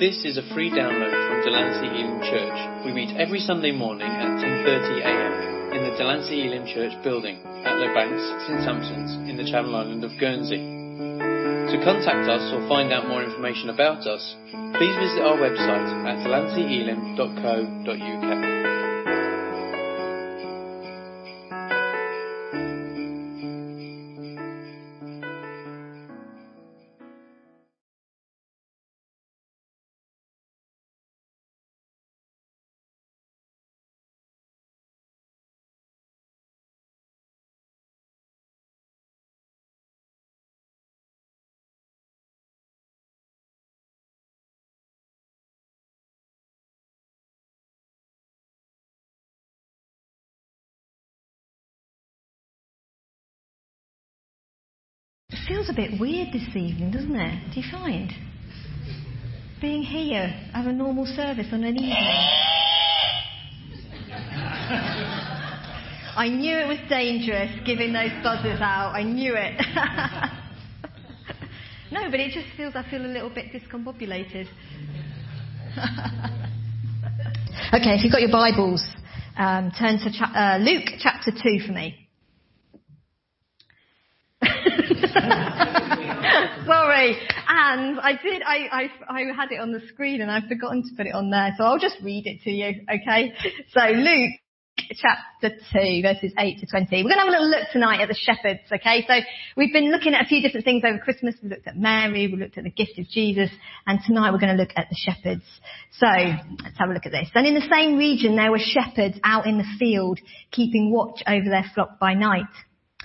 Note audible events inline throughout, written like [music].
This is a free download from Delancey Elim Church. We meet every Sunday morning at 10.30am in the Delancey Elim Church building at Low Banks, St Sampson's in the Channel Island of Guernsey. To contact us or find out more information about us, please visit our website at delanceyelim.co.uk. feels a bit weird this evening, doesn't it? Do you find? Being here as a normal service on an evening. I knew it was dangerous giving those buzzers out. I knew it. [laughs] no, but it just feels, I feel a little bit discombobulated. [laughs] okay, if you've got your Bibles, um, turn to cha- uh, Luke chapter 2 for me. [laughs] Sorry. And I did, I, I, I had it on the screen and I've forgotten to put it on there, so I'll just read it to you, okay? So Luke chapter 2, verses 8 to 20. We're going to have a little look tonight at the shepherds, okay? So we've been looking at a few different things over Christmas. We looked at Mary, we looked at the gift of Jesus, and tonight we're going to look at the shepherds. So let's have a look at this. And in the same region there were shepherds out in the field, keeping watch over their flock by night.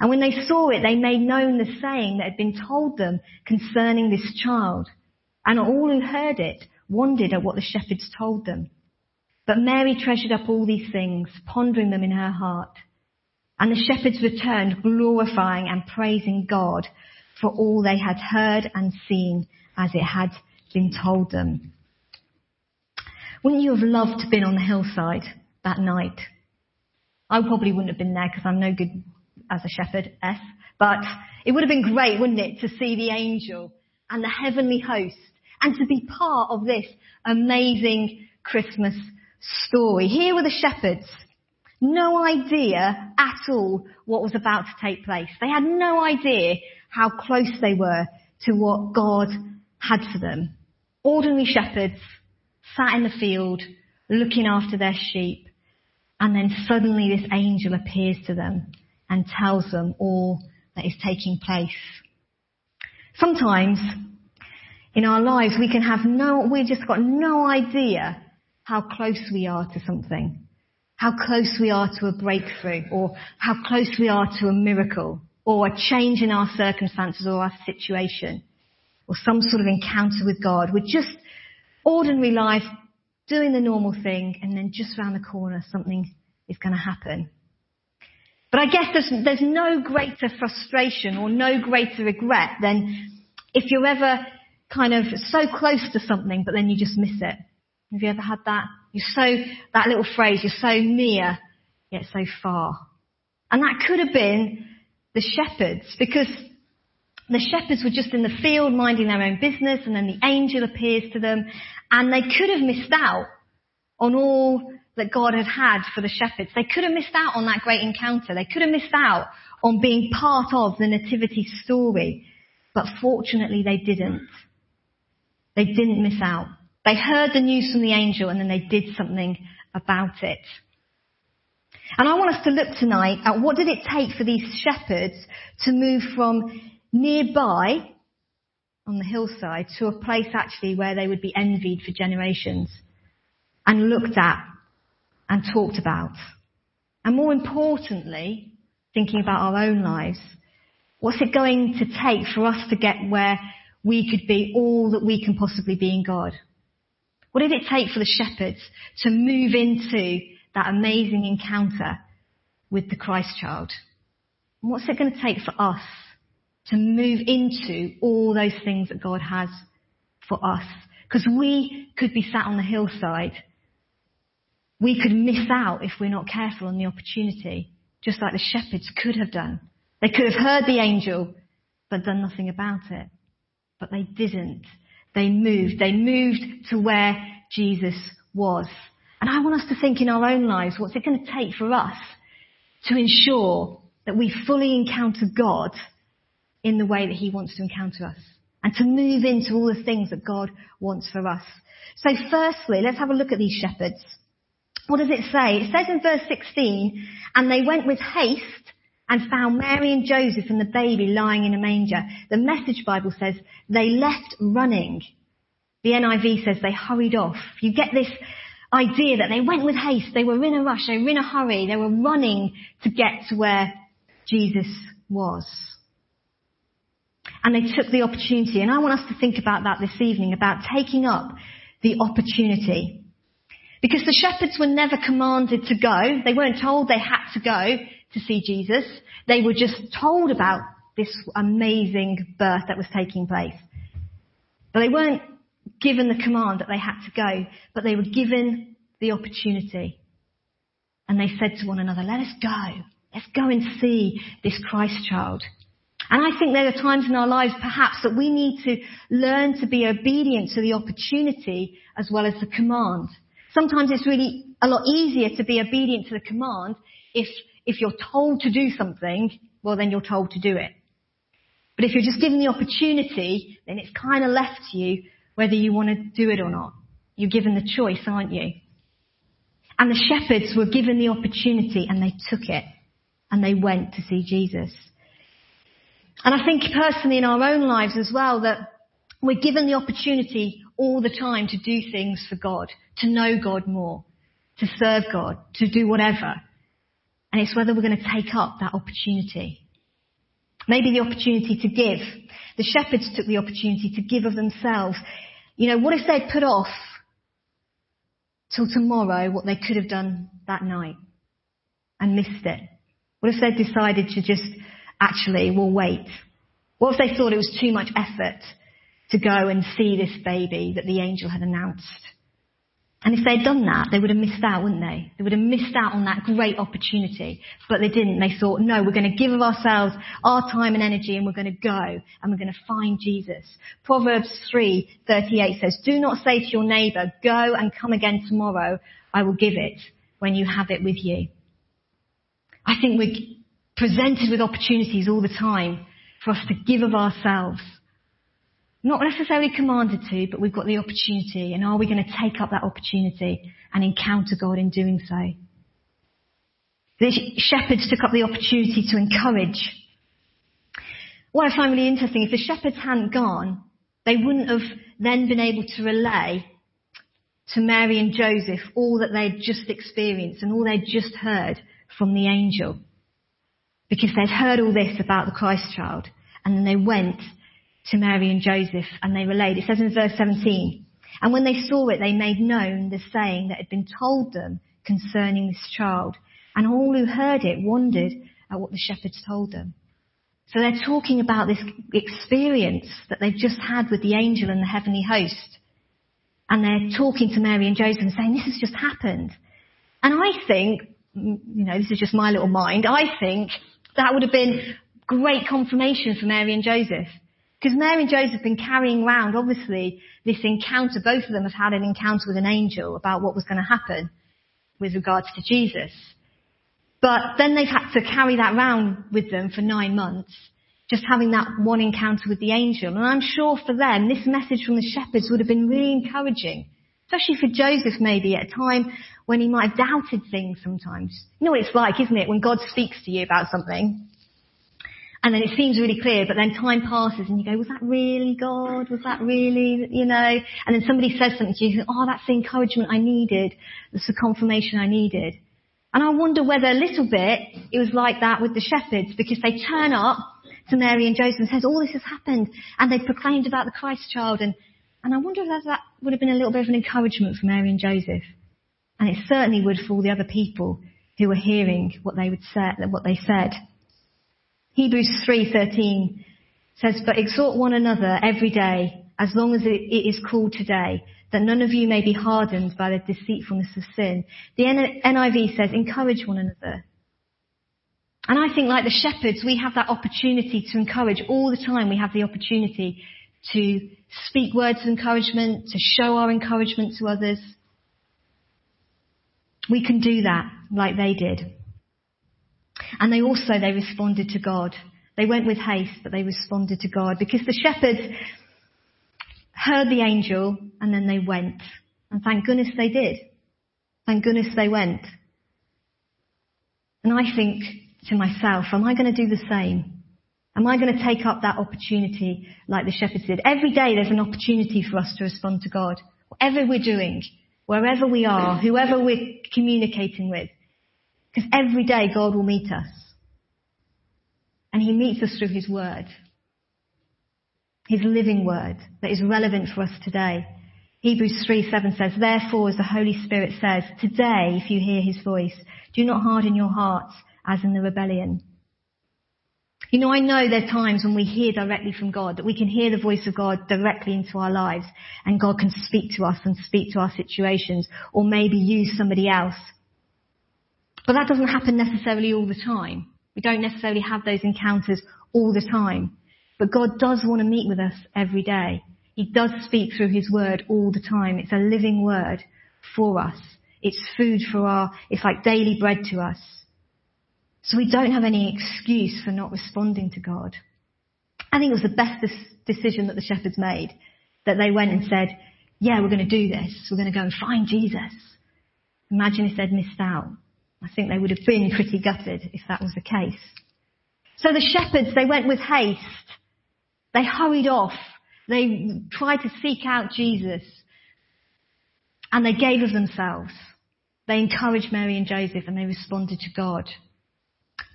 And when they saw it, they made known the saying that had been told them concerning this child. And all who heard it wondered at what the shepherds told them. But Mary treasured up all these things, pondering them in her heart. And the shepherds returned, glorifying and praising God for all they had heard and seen as it had been told them. Wouldn't you have loved to have been on the hillside that night? I probably wouldn't have been there because I'm no good as a shepherd, S. But it would have been great, wouldn't it, to see the angel and the heavenly host and to be part of this amazing Christmas story. Here were the shepherds. No idea at all what was about to take place. They had no idea how close they were to what God had for them. Ordinary shepherds sat in the field looking after their sheep and then suddenly this angel appears to them and tells them all that is taking place. Sometimes in our lives we can have no, we've just got no idea how close we are to something, how close we are to a breakthrough or how close we are to a miracle or a change in our circumstances or our situation or some sort of encounter with God. We're just ordinary life doing the normal thing and then just around the corner something is going to happen. But I guess there's, there's no greater frustration or no greater regret than if you're ever kind of so close to something, but then you just miss it. Have you ever had that? You're so, that little phrase, you're so near, yet so far. And that could have been the shepherds, because the shepherds were just in the field minding their own business, and then the angel appears to them, and they could have missed out on all that God had had for the shepherds. They could have missed out on that great encounter. They could have missed out on being part of the nativity story. But fortunately they didn't. They didn't miss out. They heard the news from the angel and then they did something about it. And I want us to look tonight at what did it take for these shepherds to move from nearby on the hillside to a place actually where they would be envied for generations and looked at and talked about. And more importantly, thinking about our own lives, what's it going to take for us to get where we could be all that we can possibly be in God? What did it take for the shepherds to move into that amazing encounter with the Christ child? And what's it going to take for us to move into all those things that God has for us? Because we could be sat on the hillside. We could miss out if we're not careful on the opportunity, just like the shepherds could have done. They could have heard the angel, but done nothing about it. But they didn't. They moved. They moved to where Jesus was. And I want us to think in our own lives, what's it going to take for us to ensure that we fully encounter God in the way that He wants to encounter us and to move into all the things that God wants for us. So firstly, let's have a look at these shepherds. What does it say? It says in verse 16, and they went with haste and found Mary and Joseph and the baby lying in a manger. The message Bible says they left running. The NIV says they hurried off. You get this idea that they went with haste. They were in a rush. They were in a hurry. They were running to get to where Jesus was. And they took the opportunity. And I want us to think about that this evening, about taking up the opportunity. Because the shepherds were never commanded to go. They weren't told they had to go to see Jesus. They were just told about this amazing birth that was taking place. But they weren't given the command that they had to go, but they were given the opportunity. And they said to one another, let us go. Let's go and see this Christ child. And I think there are times in our lives perhaps that we need to learn to be obedient to the opportunity as well as the command. Sometimes it's really a lot easier to be obedient to the command if, if you're told to do something, well then you're told to do it. But if you're just given the opportunity, then it's kind of left to you whether you want to do it or not. You're given the choice, aren't you? And the shepherds were given the opportunity and they took it and they went to see Jesus. And I think personally in our own lives as well that we're given the opportunity all the time to do things for God, to know God more, to serve God, to do whatever. And it's whether we're going to take up that opportunity. Maybe the opportunity to give. The shepherds took the opportunity to give of themselves. You know, what if they'd put off till tomorrow what they could have done that night and missed it? What if they'd decided to just actually, we'll wait? What if they thought it was too much effort to go and see this baby that the angel had announced? And if they'd done that, they would have missed out, wouldn't they? They would have missed out on that great opportunity. But they didn't. They thought, no, we're going to give of ourselves our time and energy and we're going to go and we're going to find Jesus. Proverbs 3:38 says, do not say to your neighbor, go and come again tomorrow. I will give it when you have it with you. I think we're presented with opportunities all the time for us to give of ourselves. Not necessarily commanded to, but we've got the opportunity. And are we going to take up that opportunity and encounter God in doing so? The shepherds took up the opportunity to encourage. What I find really interesting, if the shepherds hadn't gone, they wouldn't have then been able to relay to Mary and Joseph all that they'd just experienced and all they'd just heard from the angel. Because they'd heard all this about the Christ child and then they went to Mary and Joseph and they relayed. It says in verse 17, and when they saw it, they made known the saying that had been told them concerning this child. And all who heard it wondered at what the shepherds told them. So they're talking about this experience that they've just had with the angel and the heavenly host. And they're talking to Mary and Joseph and saying, this has just happened. And I think, you know, this is just my little mind, I think that would have been great confirmation for Mary and Joseph. Because Mary and Joseph have been carrying around, obviously, this encounter. Both of them have had an encounter with an angel about what was going to happen with regards to Jesus. But then they've had to carry that around with them for nine months, just having that one encounter with the angel. And I'm sure for them, this message from the shepherds would have been really encouraging Especially for Joseph maybe at a time when he might have doubted things sometimes. You know what it's like, isn't it, when God speaks to you about something and then it seems really clear, but then time passes and you go, was that really God? Was that really, you know? And then somebody says something to you, oh, that's the encouragement I needed. That's the confirmation I needed. And I wonder whether a little bit it was like that with the shepherds because they turn up to Mary and Joseph and says, all this has happened and they've proclaimed about the Christ child and, and I wonder if that would have been a little bit of an encouragement for Mary and Joseph. And it certainly would for all the other people who were hearing what they would say, what they said. Hebrews 3:13 says, "But exhort one another every day, as long as it is called today, that none of you may be hardened by the deceitfulness of sin." The NIV says, "Encourage one another." And I think like the shepherds, we have that opportunity to encourage all the time. We have the opportunity to speak words of encouragement, to show our encouragement to others. We can do that like they did. And they also, they responded to God. They went with haste, but they responded to God because the shepherds heard the angel and then they went. And thank goodness they did. Thank goodness they went. And I think to myself, am I going to do the same? Am I going to take up that opportunity like the shepherds did? Every day there's an opportunity for us to respond to God. Whatever we're doing, wherever we are, whoever we're communicating with, because every day God will meet us. And He meets us through His Word. His living Word that is relevant for us today. Hebrews 3 7 says, Therefore, as the Holy Spirit says, today, if you hear His voice, do not harden your hearts as in the rebellion. You know, I know there are times when we hear directly from God, that we can hear the voice of God directly into our lives, and God can speak to us and speak to our situations, or maybe use somebody else but that doesn't happen necessarily all the time. We don't necessarily have those encounters all the time. But God does want to meet with us every day. He does speak through His Word all the time. It's a living Word for us. It's food for our, it's like daily bread to us. So we don't have any excuse for not responding to God. I think it was the best decision that the shepherds made. That they went and said, yeah, we're going to do this. We're going to go and find Jesus. Imagine if they'd missed out. I think they would have been pretty gutted if that was the case. So the shepherds, they went with haste. They hurried off. They tried to seek out Jesus. And they gave of themselves. They encouraged Mary and Joseph and they responded to God.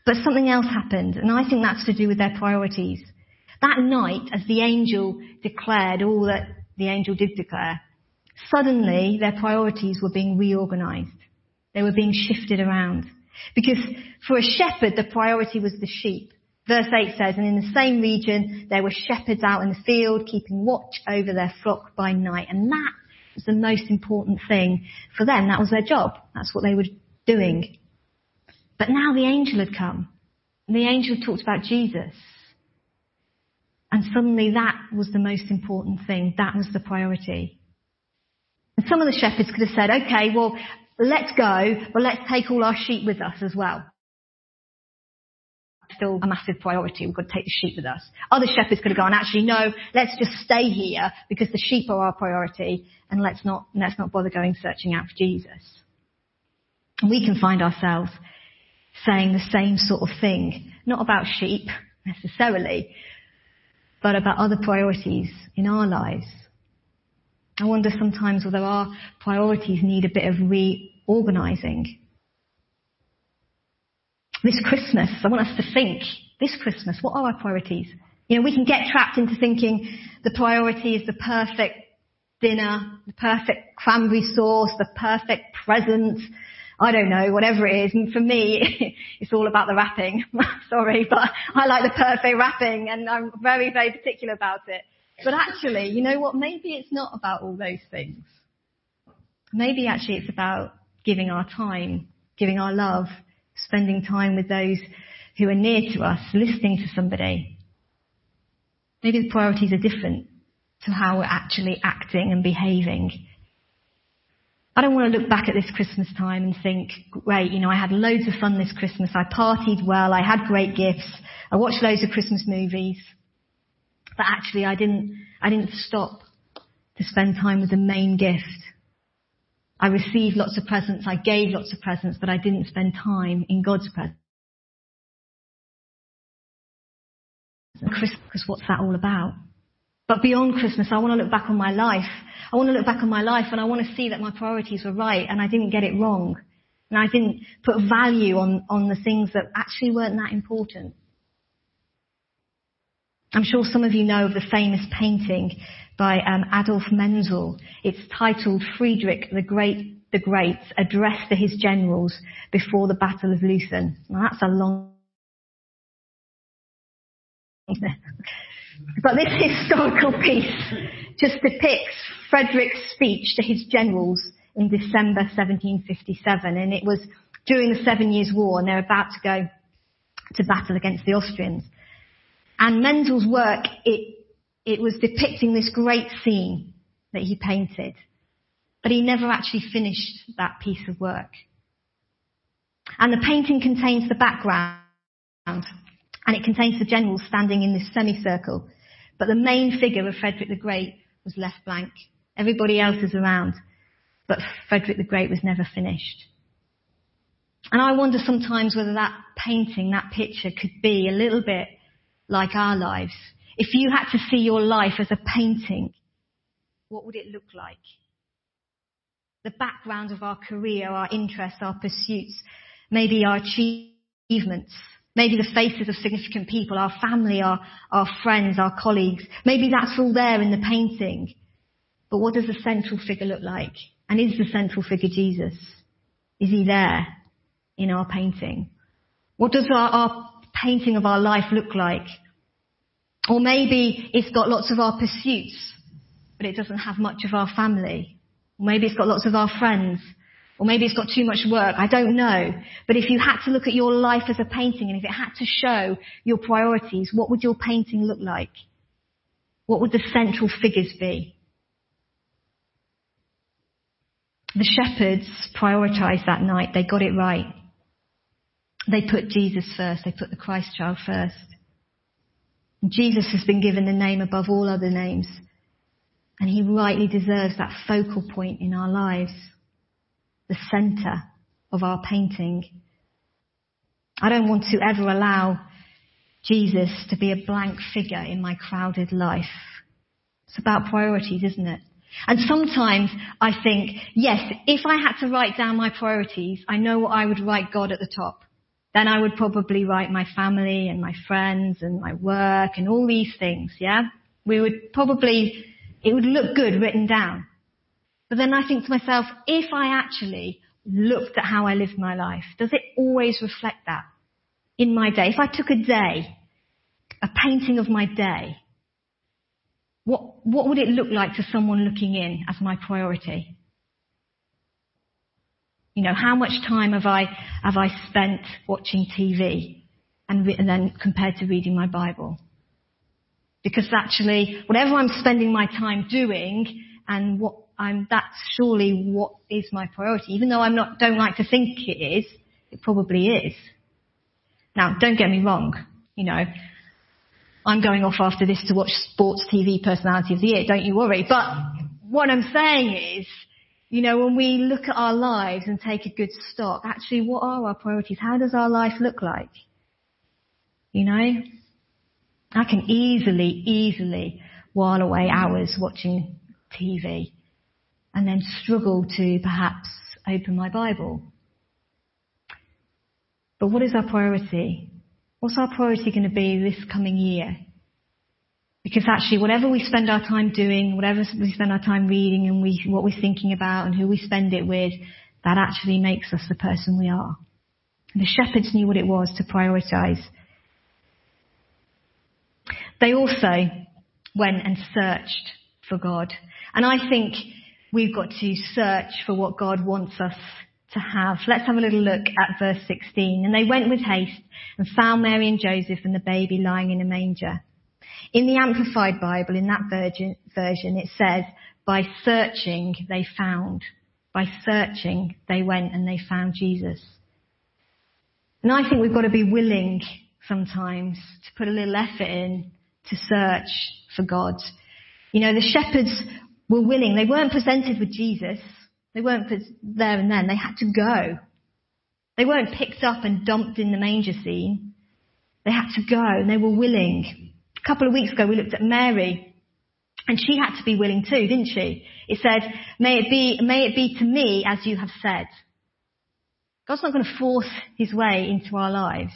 But something else happened, and I think that's to do with their priorities. That night, as the angel declared all that the angel did declare, suddenly their priorities were being reorganized. They were being shifted around. Because for a shepherd, the priority was the sheep. Verse 8 says, and in the same region, there were shepherds out in the field, keeping watch over their flock by night. And that was the most important thing for them. That was their job. That's what they were doing. But now the angel had come. And the angel talked about Jesus. And suddenly that was the most important thing. That was the priority. And some of the shepherds could have said, okay, well, let's go, but let's take all our sheep with us as well. Still a massive priority. We've got to take the sheep with us. Other shepherds could have gone, actually, no, let's just stay here because the sheep are our priority and let's not, let's not bother going searching out for Jesus. And we can find ourselves saying the same sort of thing, not about sheep necessarily, but about other priorities in our lives. I wonder sometimes whether our priorities need a bit of reorganizing. This Christmas, I want us to think, this Christmas, what are our priorities? You know, we can get trapped into thinking the priority is the perfect dinner, the perfect cranberry sauce, the perfect present, I don't know, whatever it is. And for me, [laughs] it's all about the wrapping. [laughs] Sorry, but I like the perfect wrapping and I'm very, very particular about it. But actually, you know what? Maybe it's not about all those things. Maybe actually it's about giving our time, giving our love, spending time with those who are near to us, listening to somebody. Maybe the priorities are different to how we're actually acting and behaving. I don't want to look back at this Christmas time and think, great, you know, I had loads of fun this Christmas. I partied well. I had great gifts. I watched loads of Christmas movies. But actually I didn't, I didn't stop to spend time with the main gift, I received lots of presents, I gave lots of presents, but I didn't spend time in God's presence. Christmas, what's that all about? But beyond Christmas, I want to look back on my life. I want to look back on my life and I want to see that my priorities were right and I didn't get it wrong. And I didn't put value on, on the things that actually weren't that important. I'm sure some of you know of the famous painting by um, Adolf Menzel. It's titled Friedrich the Great, the Great's Address to His Generals Before the Battle of Leuthen. Now that's a long [laughs] but this [laughs] historical piece just depicts Frederick's speech to his generals in December 1757, and it was during the Seven Years' War, and they're about to go to battle against the Austrians. And Menzel's work, it, it was depicting this great scene that he painted, but he never actually finished that piece of work. And the painting contains the background and it contains the generals standing in this semicircle. But the main figure of Frederick the Great was left blank. Everybody else is around, but Frederick the Great was never finished. And I wonder sometimes whether that painting, that picture could be a little bit like our lives. If you had to see your life as a painting, what would it look like? The background of our career, our interests, our pursuits, maybe our achievements, Maybe the faces of significant people, our family, our, our friends, our colleagues. Maybe that's all there in the painting. But what does the central figure look like? And is the central figure Jesus? Is he there in our painting? What does our, our painting of our life look like? Or maybe it's got lots of our pursuits, but it doesn't have much of our family. Or maybe it's got lots of our friends, or maybe it's got too much work. I don't know. But if you had to look at your life as a painting and if it had to show your priorities, what would your painting look like? What would the central figures be? The shepherds prioritized that night. They got it right. They put Jesus first. They put the Christ child first. Jesus has been given the name above all other names. And he rightly deserves that focal point in our lives the center of our painting. I don't want to ever allow Jesus to be a blank figure in my crowded life. It's about priorities, isn't it? And sometimes I think, yes, if I had to write down my priorities, I know what I would write God at the top. Then I would probably write my family and my friends and my work and all these things, yeah? We would probably, it would look good written down. But then I think to myself, if I actually looked at how I lived my life, does it always reflect that in my day? If I took a day, a painting of my day, what, what would it look like to someone looking in as my priority? You know, how much time have I, have I spent watching TV and, re- and then compared to reading my Bible? Because actually, whatever I'm spending my time doing and what I'm, that's surely what is my priority. Even though I'm not, don't like to think it is, it probably is. Now, don't get me wrong. You know, I'm going off after this to watch Sports TV Personality of the Year. Don't you worry. But what I'm saying is, you know, when we look at our lives and take a good stock, actually, what are our priorities? How does our life look like? You know, I can easily, easily while away hours watching TV and then struggle to perhaps open my Bible. But what is our priority? What's our priority going to be this coming year? Because actually, whatever we spend our time doing, whatever we spend our time reading and we, what we're thinking about and who we spend it with, that actually makes us the person we are. And the shepherds knew what it was to prioritize. They also went and searched for God. And I think we've got to search for what God wants us to have. Let's have a little look at verse 16. And they went with haste and found Mary and Joseph and the baby lying in a manger. In the Amplified Bible, in that version, it says, by searching they found. By searching they went and they found Jesus. And I think we've got to be willing sometimes to put a little effort in to search for God. You know, the shepherds were willing. They weren't presented with Jesus. They weren't there and then. They had to go. They weren't picked up and dumped in the manger scene. They had to go and they were willing. A couple of weeks ago we looked at Mary and she had to be willing too, didn't she? It said, may it be, may it be to me as you have said. God's not going to force his way into our lives,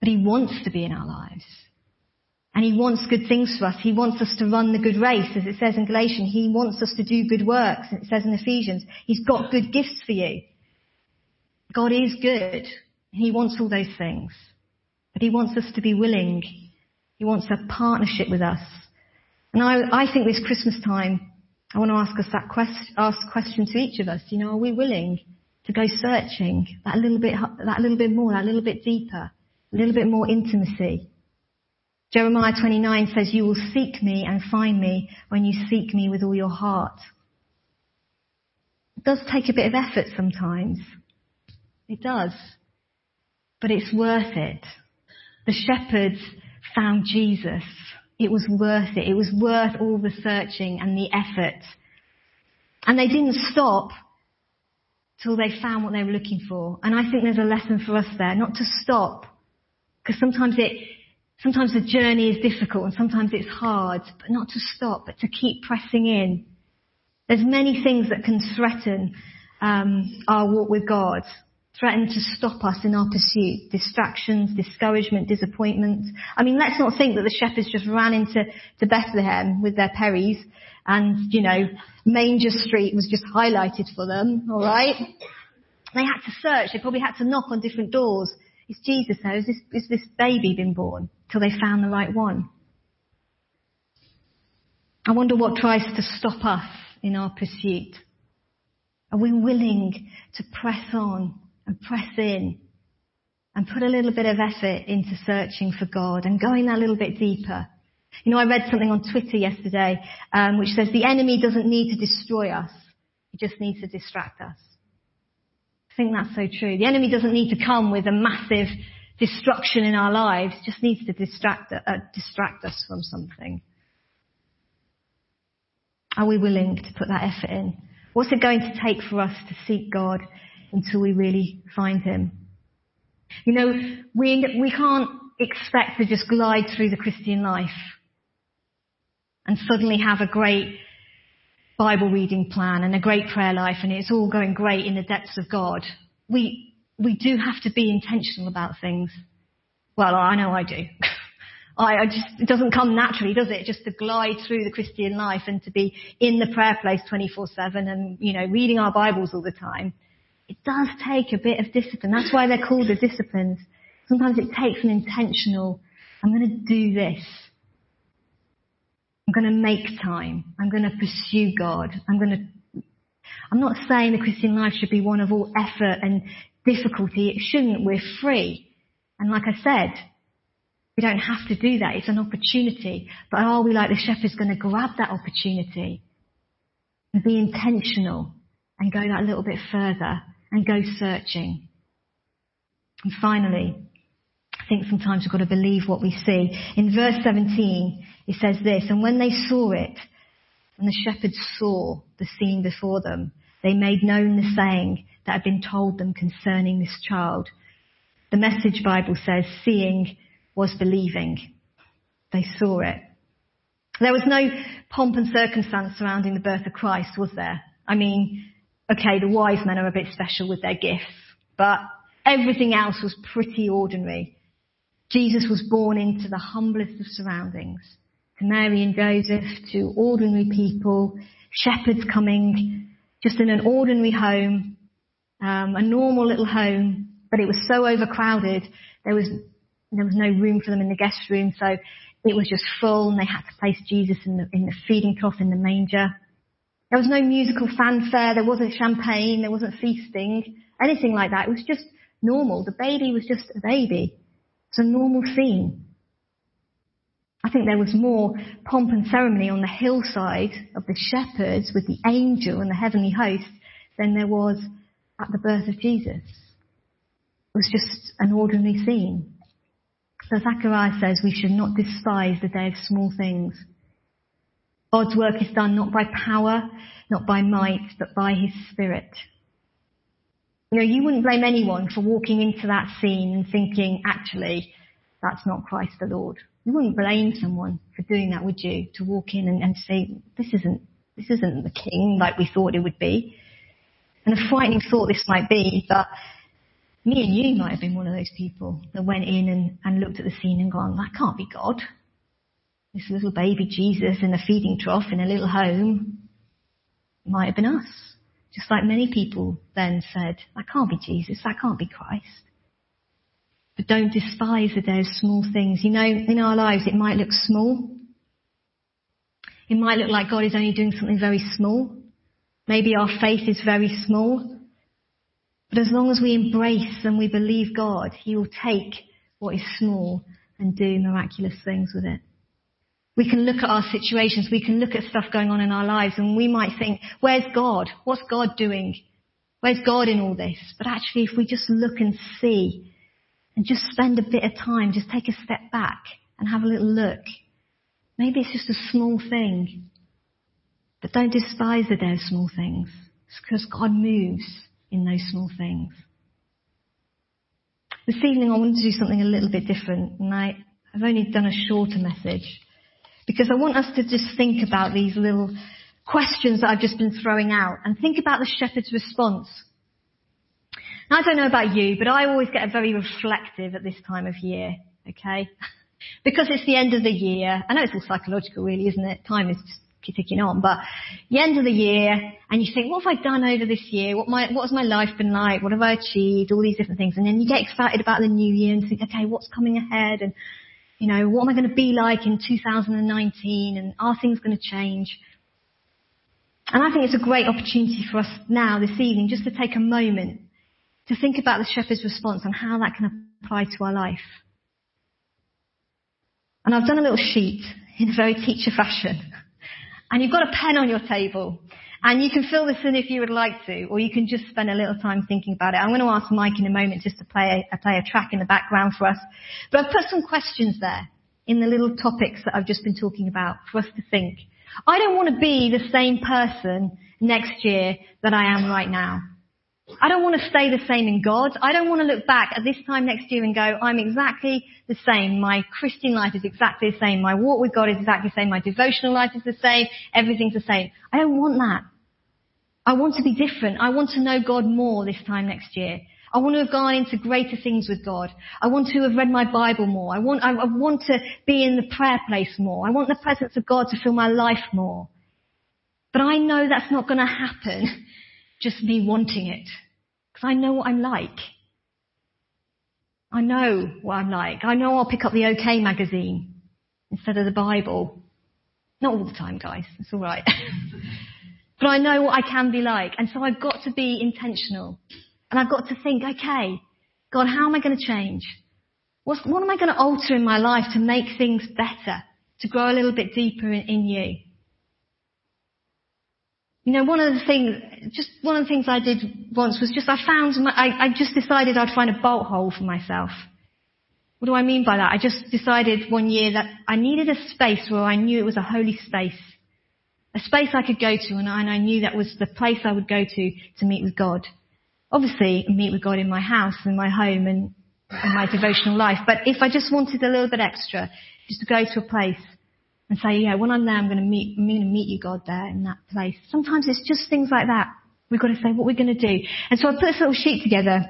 but he wants to be in our lives. And he wants good things for us. He wants us to run the good race, as it says in Galatians. He wants us to do good works, as it says in Ephesians. He's got good gifts for you. God is good. He wants all those things. But he wants us to be willing. He wants a partnership with us. And I, I think this Christmas time, I want to ask us that question, ask question to each of us. You know, are we willing to go searching that little bit, that little bit more, that little bit deeper, a little bit more intimacy? Jeremiah 29 says, you will seek me and find me when you seek me with all your heart. It does take a bit of effort sometimes. It does. But it's worth it. The shepherds found Jesus. It was worth it. It was worth all the searching and the effort. And they didn't stop till they found what they were looking for. And I think there's a lesson for us there, not to stop. Because sometimes it, sometimes the journey is difficult and sometimes it's hard, but not to stop, but to keep pressing in. There's many things that can threaten um, our walk with God threaten to stop us in our pursuit. Distractions, discouragement, disappointment. I mean, let's not think that the shepherds just ran into to Bethlehem with their perries and, you know, Manger Street was just highlighted for them, alright? They had to search, they probably had to knock on different doors. Is Jesus there? Is this, is this baby been born? Till they found the right one. I wonder what tries to stop us in our pursuit. Are we willing to press on and press in and put a little bit of effort into searching for God and going that little bit deeper. You know, I read something on Twitter yesterday um, which says the enemy doesn't need to destroy us; he just needs to distract us. I think that's so true. The enemy doesn't need to come with a massive destruction in our lives; just needs to distract uh, distract us from something. Are we willing to put that effort in? What's it going to take for us to seek God until we really find him. You know, we, we can't expect to just glide through the Christian life and suddenly have a great Bible reading plan and a great prayer life and it's all going great in the depths of God. We, we do have to be intentional about things. Well, I know I do. [laughs] I, I just, it doesn't come naturally, does it? Just to glide through the Christian life and to be in the prayer place 24-7 and, you know, reading our Bibles all the time. It does take a bit of discipline. That's why they're called the disciplines. Sometimes it takes an intentional, I'm going to do this. I'm going to make time. I'm going to pursue God. I'm going to, I'm not saying the Christian life should be one of all effort and difficulty. It shouldn't. We're free. And like I said, we don't have to do that. It's an opportunity. But are we like the shepherds going to grab that opportunity and be intentional and go that little bit further and go searching. And finally, I think sometimes we've got to believe what we see. In verse 17, it says this, and when they saw it, and the shepherds saw the scene before them, they made known the saying that had been told them concerning this child. The message Bible says, seeing was believing. They saw it. There was no pomp and circumstance surrounding the birth of Christ, was there? I mean, okay, the wise men are a bit special with their gifts, but everything else was pretty ordinary. Jesus was born into the humblest of surroundings, to Mary and Joseph, to ordinary people, shepherds coming, just in an ordinary home, um, a normal little home, but it was so overcrowded, there was, there was no room for them in the guest room, so it was just full and they had to place Jesus in the, in the feeding trough in the manger. There was no musical fanfare, there wasn't champagne, there wasn't feasting, anything like that. It was just normal. The baby was just a baby. It's a normal scene. I think there was more pomp and ceremony on the hillside of the shepherds with the angel and the heavenly host than there was at the birth of Jesus. It was just an ordinary scene. So Zechariah says we should not despise the day of small things. God's work is done not by power, not by might, but by his spirit. You know, you wouldn't blame anyone for walking into that scene and thinking, actually, that's not Christ the Lord. You wouldn't blame someone for doing that, would you? To walk in and, and say, this isn't, this isn't the king like we thought it would be. And a frightening thought this might be, but me and you might have been one of those people that went in and, and looked at the scene and gone, that can't be God. This little baby Jesus in a feeding trough in a little home might have been us. Just like many people then said, that can't be Jesus, that can't be Christ. But don't despise the day small things. You know, in our lives it might look small. It might look like God is only doing something very small. Maybe our faith is very small. But as long as we embrace and we believe God, He will take what is small and do miraculous things with it. We can look at our situations, we can look at stuff going on in our lives and we might think, where's God? What's God doing? Where's God in all this? But actually if we just look and see and just spend a bit of time, just take a step back and have a little look. Maybe it's just a small thing. But don't despise the of small things. It's because God moves in those small things. This evening I want to do something a little bit different and I, I've only done a shorter message because I want us to just think about these little questions that I've just been throwing out and think about the shepherd's response. Now, I don't know about you, but I always get very reflective at this time of year, okay? [laughs] because it's the end of the year. I know it's all psychological really, isn't it? Time is just ticking on, but the end of the year and you think, what have I done over this year? What my, what has my life been like? What have I achieved? All these different things. And then you get excited about the new year and think, okay, what's coming ahead? And, you know, what am I going to be like in 2019? And are things going to change? And I think it's a great opportunity for us now this evening just to take a moment to think about the shepherd's response and how that can apply to our life. And I've done a little sheet in a very teacher fashion. And you've got a pen on your table. And you can fill this in if you would like to, or you can just spend a little time thinking about it. I'm going to ask Mike in a moment just to play a, play a track in the background for us. But I've put some questions there in the little topics that I've just been talking about for us to think. I don't want to be the same person next year that I am right now. I don't want to stay the same in God. I don't want to look back at this time next year and go, I'm exactly the same. My Christian life is exactly the same. My walk with God is exactly the same. My devotional life is the same. Everything's the same. I don't want that. I want to be different. I want to know God more this time next year. I want to have gone into greater things with God. I want to have read my Bible more. I want, I, want to be in the prayer place more. I want the presence of God to fill my life more. But I know that's not going to happen [laughs] just me wanting it. Because I know what I'm like. I know what I'm like. I know I'll pick up the OK magazine instead of the Bible. Not all the time, guys. It's alright. [laughs] but I know what I can be like. And so I've got to be intentional. And I've got to think, okay, God, how am I going to change? What's, what am I going to alter in my life to make things better? To grow a little bit deeper in, in you? You know, one of the things, just one of the things I did once was just I found, my, I, I just decided I'd find a bolt hole for myself. What do I mean by that? I just decided one year that I needed a space where I knew it was a holy space. A space I could go to and I, and I knew that was the place I would go to to meet with God. Obviously, meet with God in my house, in my home and in my devotional life. But if I just wanted a little bit extra, just to go to a place and say, yeah, when I'm there, I'm going to meet, I'm going to meet you, God, there in that place. Sometimes it's just things like that. We've got to say what we're going to do. And so I put this little sheet together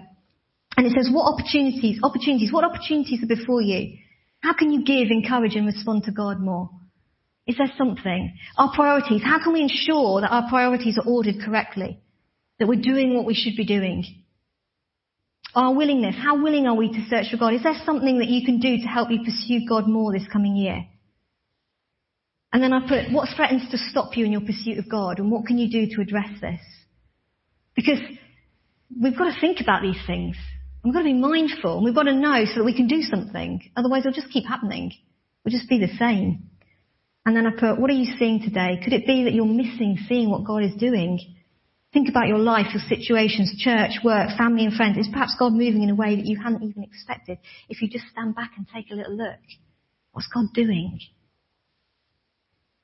and it says, what opportunities, opportunities, what opportunities are before you? How can you give, encourage and respond to God more? Is there something? Our priorities, how can we ensure that our priorities are ordered correctly? That we're doing what we should be doing? Our willingness, how willing are we to search for God? Is there something that you can do to help you pursue God more this coming year? And then I put, what threatens to stop you in your pursuit of God and what can you do to address this? Because we've got to think about these things. We've got to be mindful and we've got to know so that we can do something. Otherwise it'll just keep happening. We'll just be the same. And then I put, what are you seeing today? Could it be that you're missing seeing what God is doing? Think about your life, your situations, church, work, family and friends. Is perhaps God moving in a way that you hadn't even expected? If you just stand back and take a little look. What's God doing?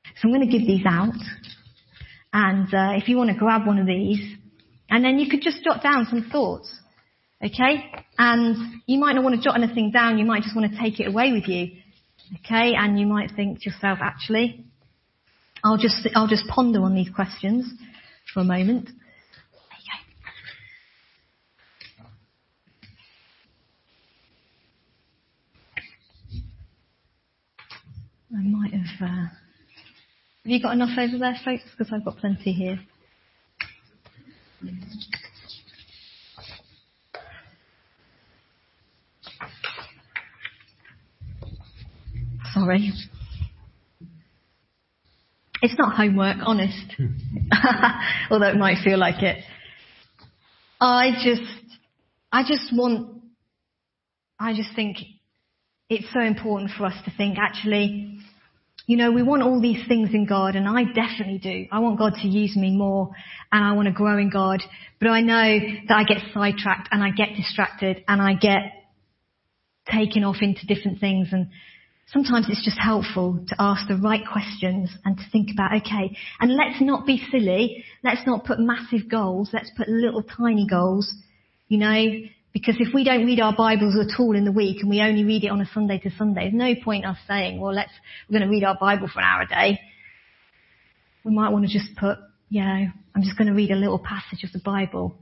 So I'm going to give these out. And uh, if you want to grab one of these, and then you could just jot down some thoughts. Okay? And you might not want to jot anything down, you might just want to take it away with you. Okay? And you might think to yourself, actually, I'll just, I'll just ponder on these questions for a moment. There you go. I might have, uh, have you got enough over there, folks? Because I've got plenty here. Sorry. It's not homework, honest. Hmm. [laughs] Although it might feel like it. I just, I just want, I just think it's so important for us to think actually, you know, we want all these things in God and I definitely do. I want God to use me more and I want to grow in God, but I know that I get sidetracked and I get distracted and I get taken off into different things and sometimes it's just helpful to ask the right questions and to think about, okay, and let's not be silly. Let's not put massive goals. Let's put little tiny goals, you know, because if we don't read our Bibles at all in the week and we only read it on a Sunday to Sunday, there's no point us saying, well, let's, we're going to read our Bible for an hour a day. We might want to just put, you know, I'm just going to read a little passage of the Bible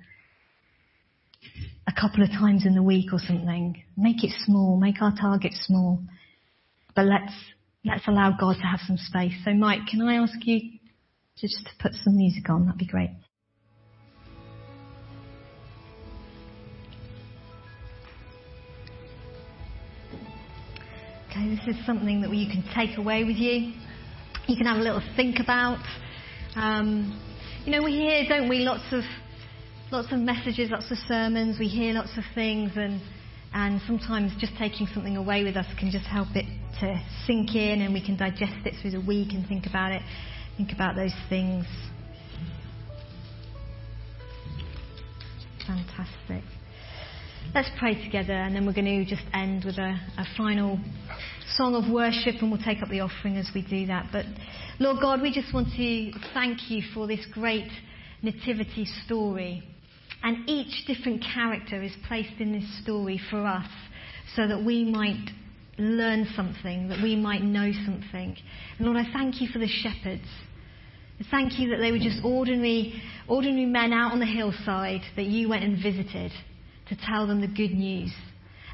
a couple of times in the week or something. Make it small. Make our target small but let's let's allow God to have some space. So, Mike, can I ask you to just put some music on? That'd be great. Okay, this is something that you can take away with you. You can have a little think about. Um, you know, we hear, don't we, lots of lots of messages, lots of sermons. We hear lots of things, and and sometimes just taking something away with us can just help it to sink in and we can digest it through the week and think about it, think about those things. Fantastic. Let's pray together and then we're going to just end with a, a final song of worship and we'll take up the offering as we do that. But Lord God, we just want to thank you for this great nativity story. And each different character is placed in this story for us so that we might learn something, that we might know something. And Lord, I thank you for the shepherds. I thank you that they were just ordinary, ordinary men out on the hillside that you went and visited to tell them the good news.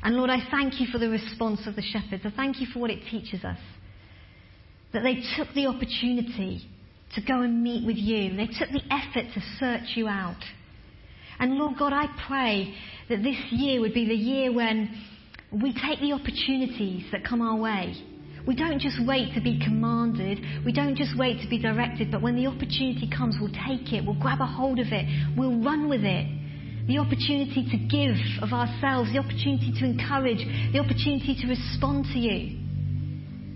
And Lord, I thank you for the response of the shepherds. I thank you for what it teaches us. That they took the opportunity to go and meet with you. They took the effort to search you out. And Lord God, I pray that this year would be the year when we take the opportunities that come our way. We don't just wait to be commanded. We don't just wait to be directed. But when the opportunity comes, we'll take it. We'll grab a hold of it. We'll run with it. The opportunity to give of ourselves. The opportunity to encourage. The opportunity to respond to you.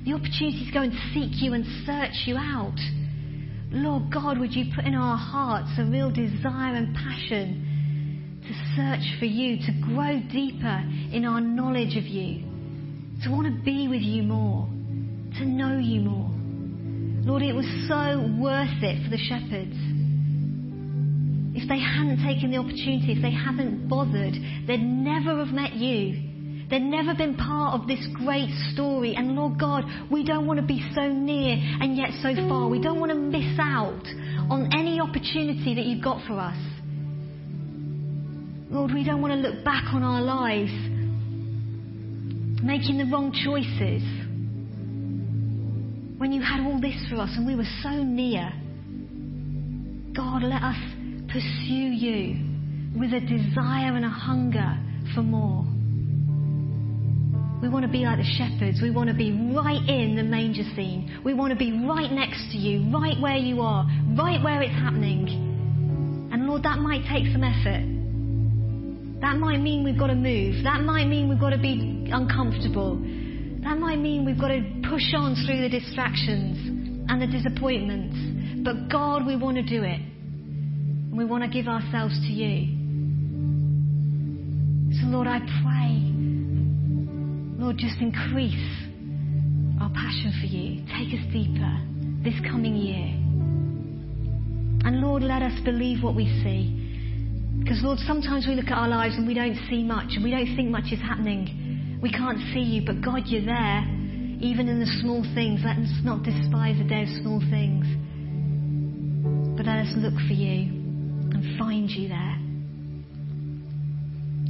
The opportunity to go and seek you and search you out. Lord God, would you put in our hearts a real desire and passion to search for you, to grow deeper in our knowledge of you, to want to be with you more, to know you more. Lord, it was so worth it for the shepherds. If they hadn't taken the opportunity, if they hadn't bothered, they'd never have met you. They'd never been part of this great story. And Lord God, we don't want to be so near and yet so far. We don't want to miss out on any opportunity that you've got for us. Lord, we don't want to look back on our lives making the wrong choices when you had all this for us and we were so near. God, let us pursue you with a desire and a hunger for more. We want to be like the shepherds. We want to be right in the manger scene. We want to be right next to you, right where you are, right where it's happening. And Lord, that might take some effort. That might mean we've got to move. That might mean we've got to be uncomfortable. That might mean we've got to push on through the distractions and the disappointments. But God, we want to do it. And we want to give ourselves to you. So, Lord, I pray, Lord, just increase our passion for you. Take us deeper. this coming year. And Lord, let us believe what we see. Because, Lord, sometimes we look at our lives and we don't see much and we don't think much is happening. We can't see you, but God, you're there, even in the small things. Let us not despise the day of small things, but let us look for you and find you there.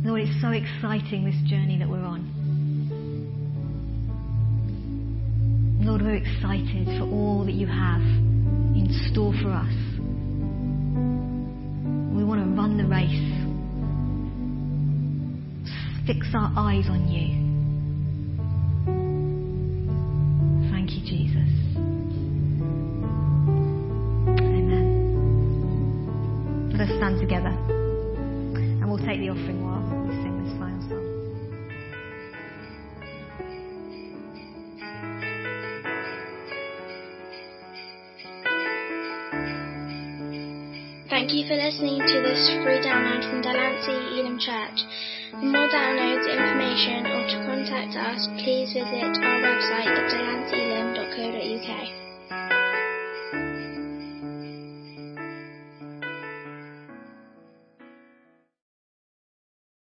Lord, it's so exciting, this journey that we're on. Lord, we're excited for all that you have in store for us. We want to run the race, fix our eyes on you. Delancey Elim Church. For more downloads, information, or to contact us, please visit our website at delanceyelim.co.uk.